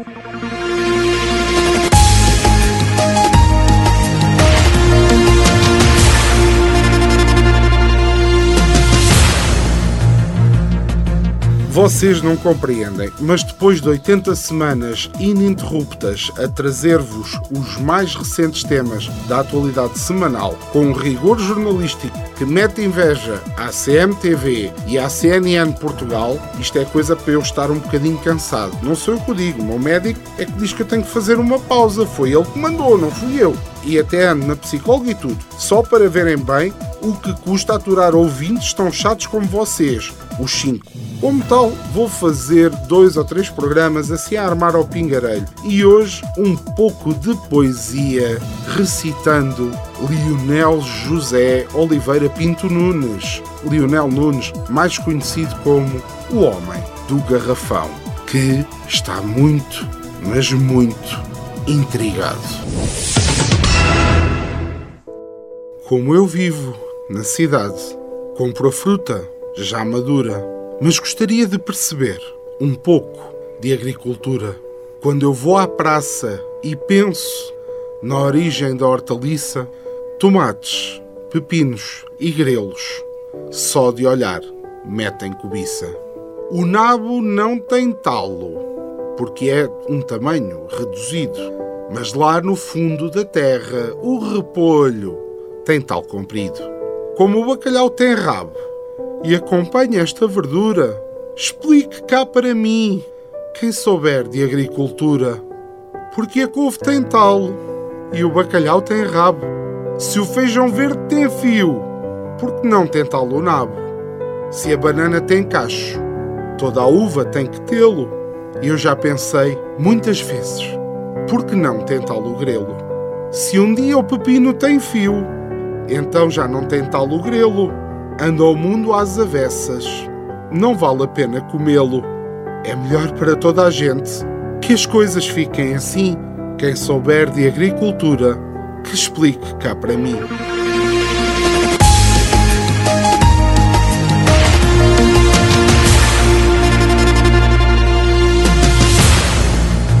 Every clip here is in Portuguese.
Música Vocês não compreendem, mas depois de 80 semanas ininterruptas a trazer-vos os mais recentes temas da atualidade semanal, com um rigor jornalístico que mete inveja à CMTV e à CNN Portugal, isto é coisa para eu estar um bocadinho cansado. Não sou eu que o digo, o meu médico é que diz que eu tenho que fazer uma pausa. Foi ele que mandou, não fui eu. E até ando na psicóloga e tudo, só para verem bem o que custa aturar ouvintes tão chatos como vocês, os cinco. Como tal, vou fazer dois ou três programas assim a armar ao pingarelho. E hoje, um pouco de poesia recitando Lionel José Oliveira Pinto Nunes. Lionel Nunes, mais conhecido como o Homem do Garrafão, que está muito, mas muito intrigado. Como eu vivo na cidade, compro a fruta já madura, mas gostaria de perceber um pouco de agricultura. Quando eu vou à praça e penso na origem da hortaliça, tomates, pepinos e grelos, só de olhar metem cobiça. O nabo não tem talo, porque é um tamanho reduzido, mas lá no fundo da terra o repolho tem tal comprido. Como o bacalhau tem rabo e acompanha esta verdura, explique cá para mim, quem souber de agricultura, porque a couve tem talo e o bacalhau tem rabo. Se o feijão verde tem fio, porque não tem talo o nabo? Se a banana tem cacho, toda a uva tem que tê-lo. E eu já pensei muitas vezes, por que não tem talo o grelo? Se um dia o pepino tem fio, então já não tem tal o grelo. Anda ao mundo às avessas. Não vale a pena comê-lo. É melhor para toda a gente que as coisas fiquem assim. Quem souber de agricultura, que explique cá para mim.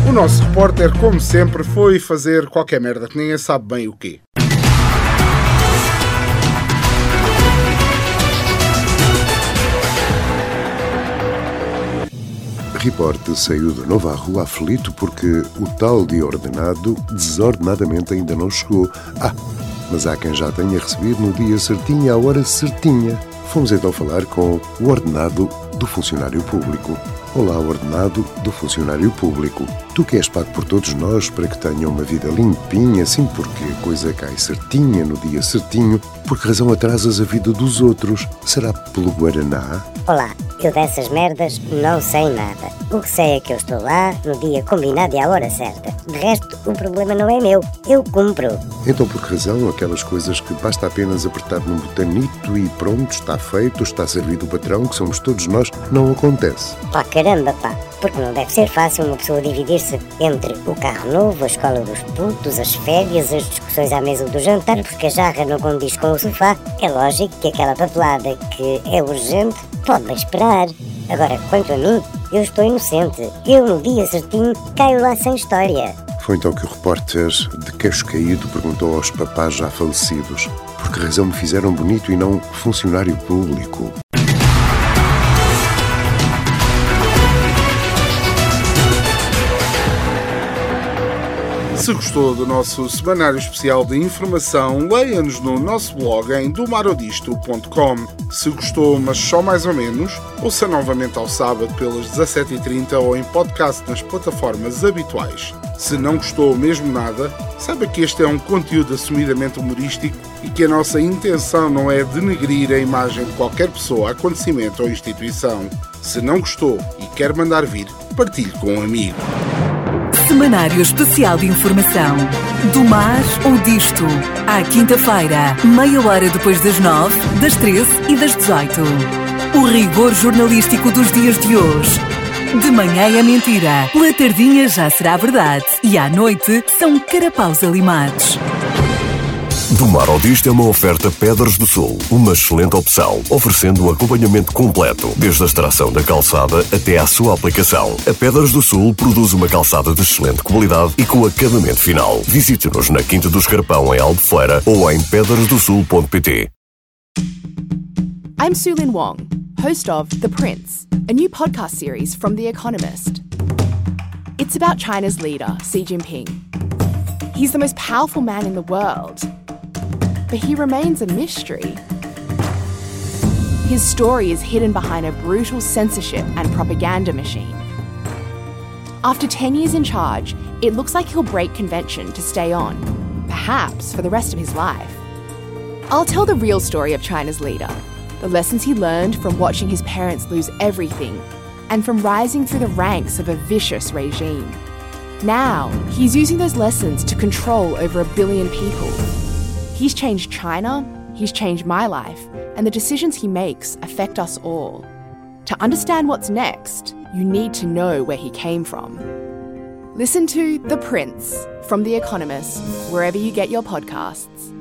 O nosso repórter, como sempre, foi fazer qualquer merda que ninguém sabe bem o quê. Riporte saiu à rua aflito porque o tal de ordenado desordenadamente ainda não chegou. Ah, mas há quem já tenha recebido no dia certinho, à hora certinha. Fomos então falar com o ordenado do funcionário público. Olá, ordenado do funcionário público. Tu que és pago por todos nós para que tenham uma vida limpinha, assim porque a coisa cai certinha no dia certinho, por que razão atrasas a vida dos outros? Será pelo Guaraná? Olá, eu dessas merdas não sei nada. O que sei é que eu estou lá no dia combinado e à hora certa. De resto, o problema não é meu. Eu cumpro. Então por que razão aquelas coisas que basta apenas apertar num botanito e pronto, está feito, está servido o patrão, que somos todos nós, não acontece? Pá, caramba, pá. Porque não deve ser fácil uma pessoa dividir-se entre o carro novo, a escola dos putos, as férias, as discussões à mesa do jantar, porque a jarra não condiz com o sofá. É lógico que aquela papelada que é urgente pode esperar. Agora, quanto a mim, eu estou inocente. Eu, no dia certinho, caio lá sem história. Foi então que o repórter, de queixo caído, perguntou aos papás já falecidos por que razão me fizeram bonito e não funcionário público. Se gostou do nosso semanário especial de informação, leia-nos no nosso blog em domarodisto.com. Se gostou, mas só mais ou menos, ouça novamente ao sábado pelas 17h30 ou em podcast nas plataformas habituais. Se não gostou mesmo nada, saiba que este é um conteúdo assumidamente humorístico e que a nossa intenção não é denegrir a imagem de qualquer pessoa, acontecimento ou instituição. Se não gostou e quer mandar vir, partilhe com um amigo. Semanário especial de informação. Do mar ou disto. À quinta-feira, meia hora depois das nove, das treze e das dezoito. O rigor jornalístico dos dias de hoje. De manhã é mentira, pela tardinha já será verdade e à noite são carapaus alimados. Do Mar ao Disto é uma oferta Pedras do Sul, uma excelente opção, oferecendo um acompanhamento completo, desde a extração da calçada até à sua aplicação. A Pedras do Sul produz uma calçada de excelente qualidade e com acabamento final. Visite-nos na Quinta do Escarpão, em Albufeira, ou em pedrasdosul.pt. I'm Sulin Wong, host of The Prince, a new podcast series from The Economist. It's about China's leader, Xi Jinping. He's the most powerful man in the world, but he remains a mystery. His story is hidden behind a brutal censorship and propaganda machine. After 10 years in charge, it looks like he'll break convention to stay on, perhaps for the rest of his life. I'll tell the real story of China's leader, the lessons he learned from watching his parents lose everything, and from rising through the ranks of a vicious regime. Now, he's using those lessons to control over a billion people. He's changed China, he's changed my life, and the decisions he makes affect us all. To understand what's next, you need to know where he came from. Listen to The Prince from The Economist, wherever you get your podcasts.